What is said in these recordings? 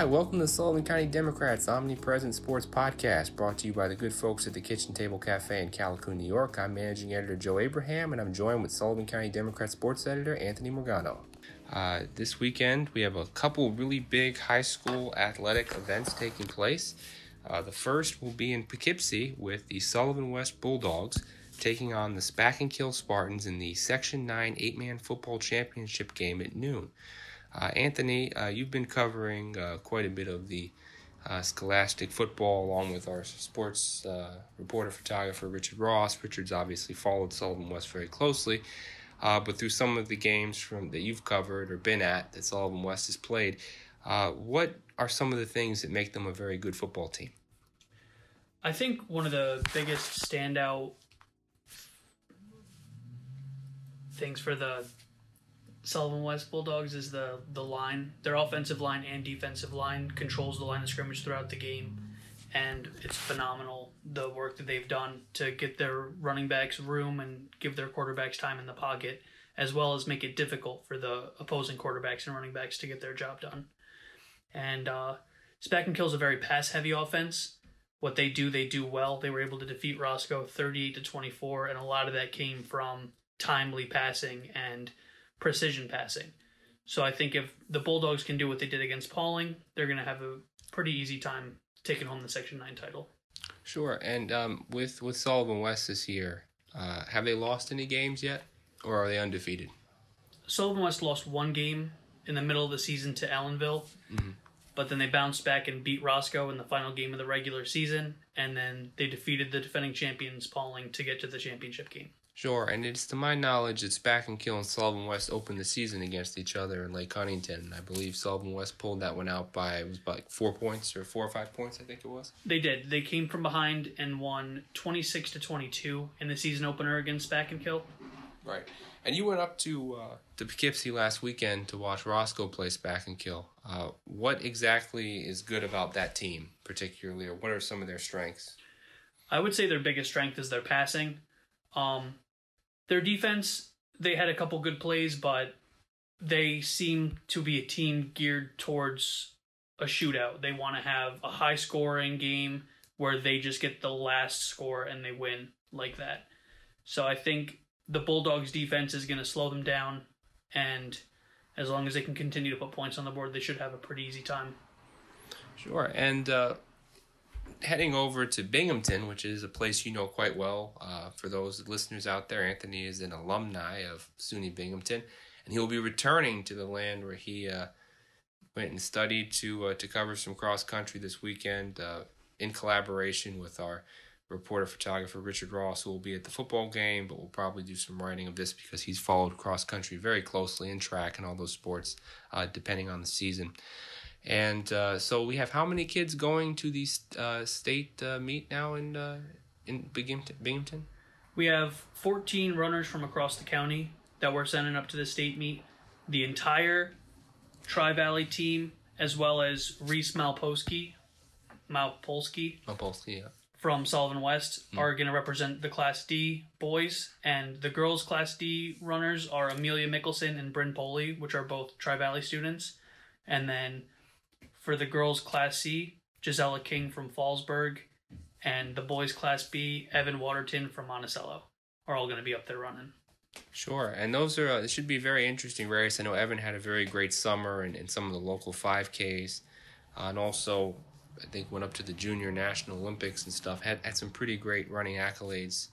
Hi, welcome to Sullivan County Democrats Omnipresent Sports Podcast, brought to you by the good folks at the Kitchen Table Cafe in Callicoon, New York. I'm managing editor Joe Abraham, and I'm joined with Sullivan County Democrat sports editor Anthony Morgano. Uh, this weekend, we have a couple really big high school athletic events taking place. Uh, the first will be in Poughkeepsie with the Sullivan West Bulldogs taking on the Spackenkill Spartans in the Section 9 eight man football championship game at noon. Uh, Anthony, uh, you've been covering uh, quite a bit of the uh, scholastic football along with our sports uh, reporter photographer Richard Ross. Richard's obviously followed Sullivan West very closely, uh, but through some of the games from that you've covered or been at that Sullivan West has played, what are some of the things that make them a very good football team? I think one of the biggest standout things for the Sullivan West Bulldogs is the the line. Their offensive line and defensive line controls the line of scrimmage throughout the game, and it's phenomenal the work that they've done to get their running backs room and give their quarterbacks time in the pocket, as well as make it difficult for the opposing quarterbacks and running backs to get their job done. And uh, Spackenkill is a very pass heavy offense. What they do, they do well. They were able to defeat Roscoe 38 to 24, and a lot of that came from timely passing and precision passing. So I think if the Bulldogs can do what they did against Pawling, they're going to have a pretty easy time taking home the Section 9 title. Sure. And um, with, with Sullivan West this year, uh, have they lost any games yet, or are they undefeated? Sullivan West lost one game in the middle of the season to Ellenville, mm-hmm. but then they bounced back and beat Roscoe in the final game of the regular season, and then they defeated the defending champions Pawling to get to the championship game. Sure, and it's to my knowledge it's back and Kill and Sullivan West opened the season against each other in Lake Huntington. I believe Sullivan West pulled that one out by it was like four points or four or five points, I think it was. They did. They came from behind and won twenty six to twenty two in the season opener against Spackenkill. Right, and you went up to uh, to Poughkeepsie last weekend to watch Roscoe play Spackenkill. Uh, what exactly is good about that team, particularly, or what are some of their strengths? I would say their biggest strength is their passing. Um, their defense, they had a couple good plays, but they seem to be a team geared towards a shootout. They want to have a high scoring game where they just get the last score and they win like that. So I think the Bulldogs defense is going to slow them down and as long as they can continue to put points on the board, they should have a pretty easy time. Sure. And uh, heading over to Binghamton, which is a place you know quite well. Uh, for those listeners out there, Anthony is an alumni of SUNY Binghamton, and he will be returning to the land where he uh, went and studied to uh, to cover some cross country this weekend uh, in collaboration with our reporter photographer Richard Ross, who will be at the football game, but will probably do some writing of this because he's followed cross country very closely in track and all those sports, uh, depending on the season. And uh, so we have how many kids going to the uh, state uh, meet now in uh, in Binghamton? We have 14 runners from across the county that we're sending up to the state meet. The entire Tri Valley team, as well as Reese Malpolsky, Malpolsky, Malpolsky, yeah. from Sullivan West, mm. are going to represent the Class D boys, and the girls' Class D runners are Amelia Mickelson and Bryn Poley, which are both Tri Valley students, and then for the girls Class C, Gisela King from Fallsburg, and the boys Class B, Evan Waterton from Monticello, are all going to be up there running. Sure, and those are uh, it should be very interesting race. I know Evan had a very great summer in, in some of the local 5Ks, uh, and also I think went up to the Junior National Olympics and stuff. Had had some pretty great running accolades.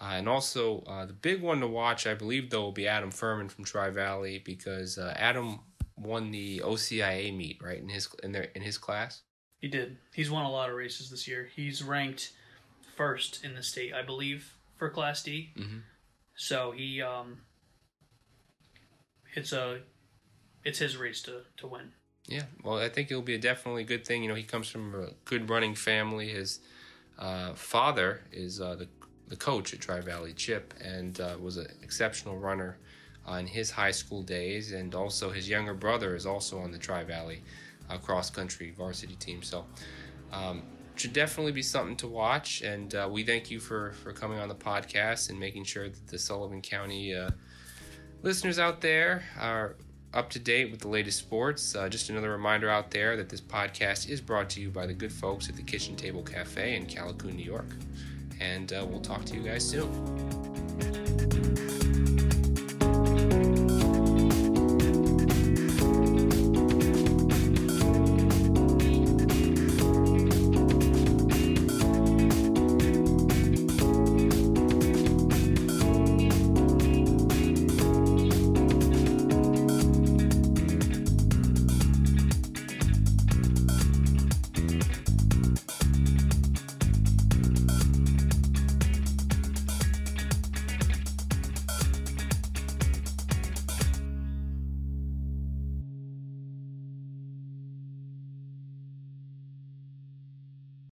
Uh, and also, uh, the big one to watch, I believe, though, will be Adam Furman from Tri Valley because uh, Adam won the OCIA meet, right? In his in their in his class. He did. He's won a lot of races this year. He's ranked first in the state, I believe, for Class D. Mm-hmm. So he um, it's a it's his race to to win. Yeah, well, I think it'll be a definitely good thing. You know, he comes from a good running family. His uh, father is uh, the the coach at Tri Valley Chip and uh, was an exceptional runner on his high school days, and also his younger brother is also on the Tri Valley uh, cross country varsity team. So, um, should definitely be something to watch. And uh, we thank you for for coming on the podcast and making sure that the Sullivan County uh, listeners out there are up to date with the latest sports. Uh, just another reminder out there that this podcast is brought to you by the good folks at the Kitchen Table Cafe in Callicoon, New York. And uh, we'll talk to you guys soon.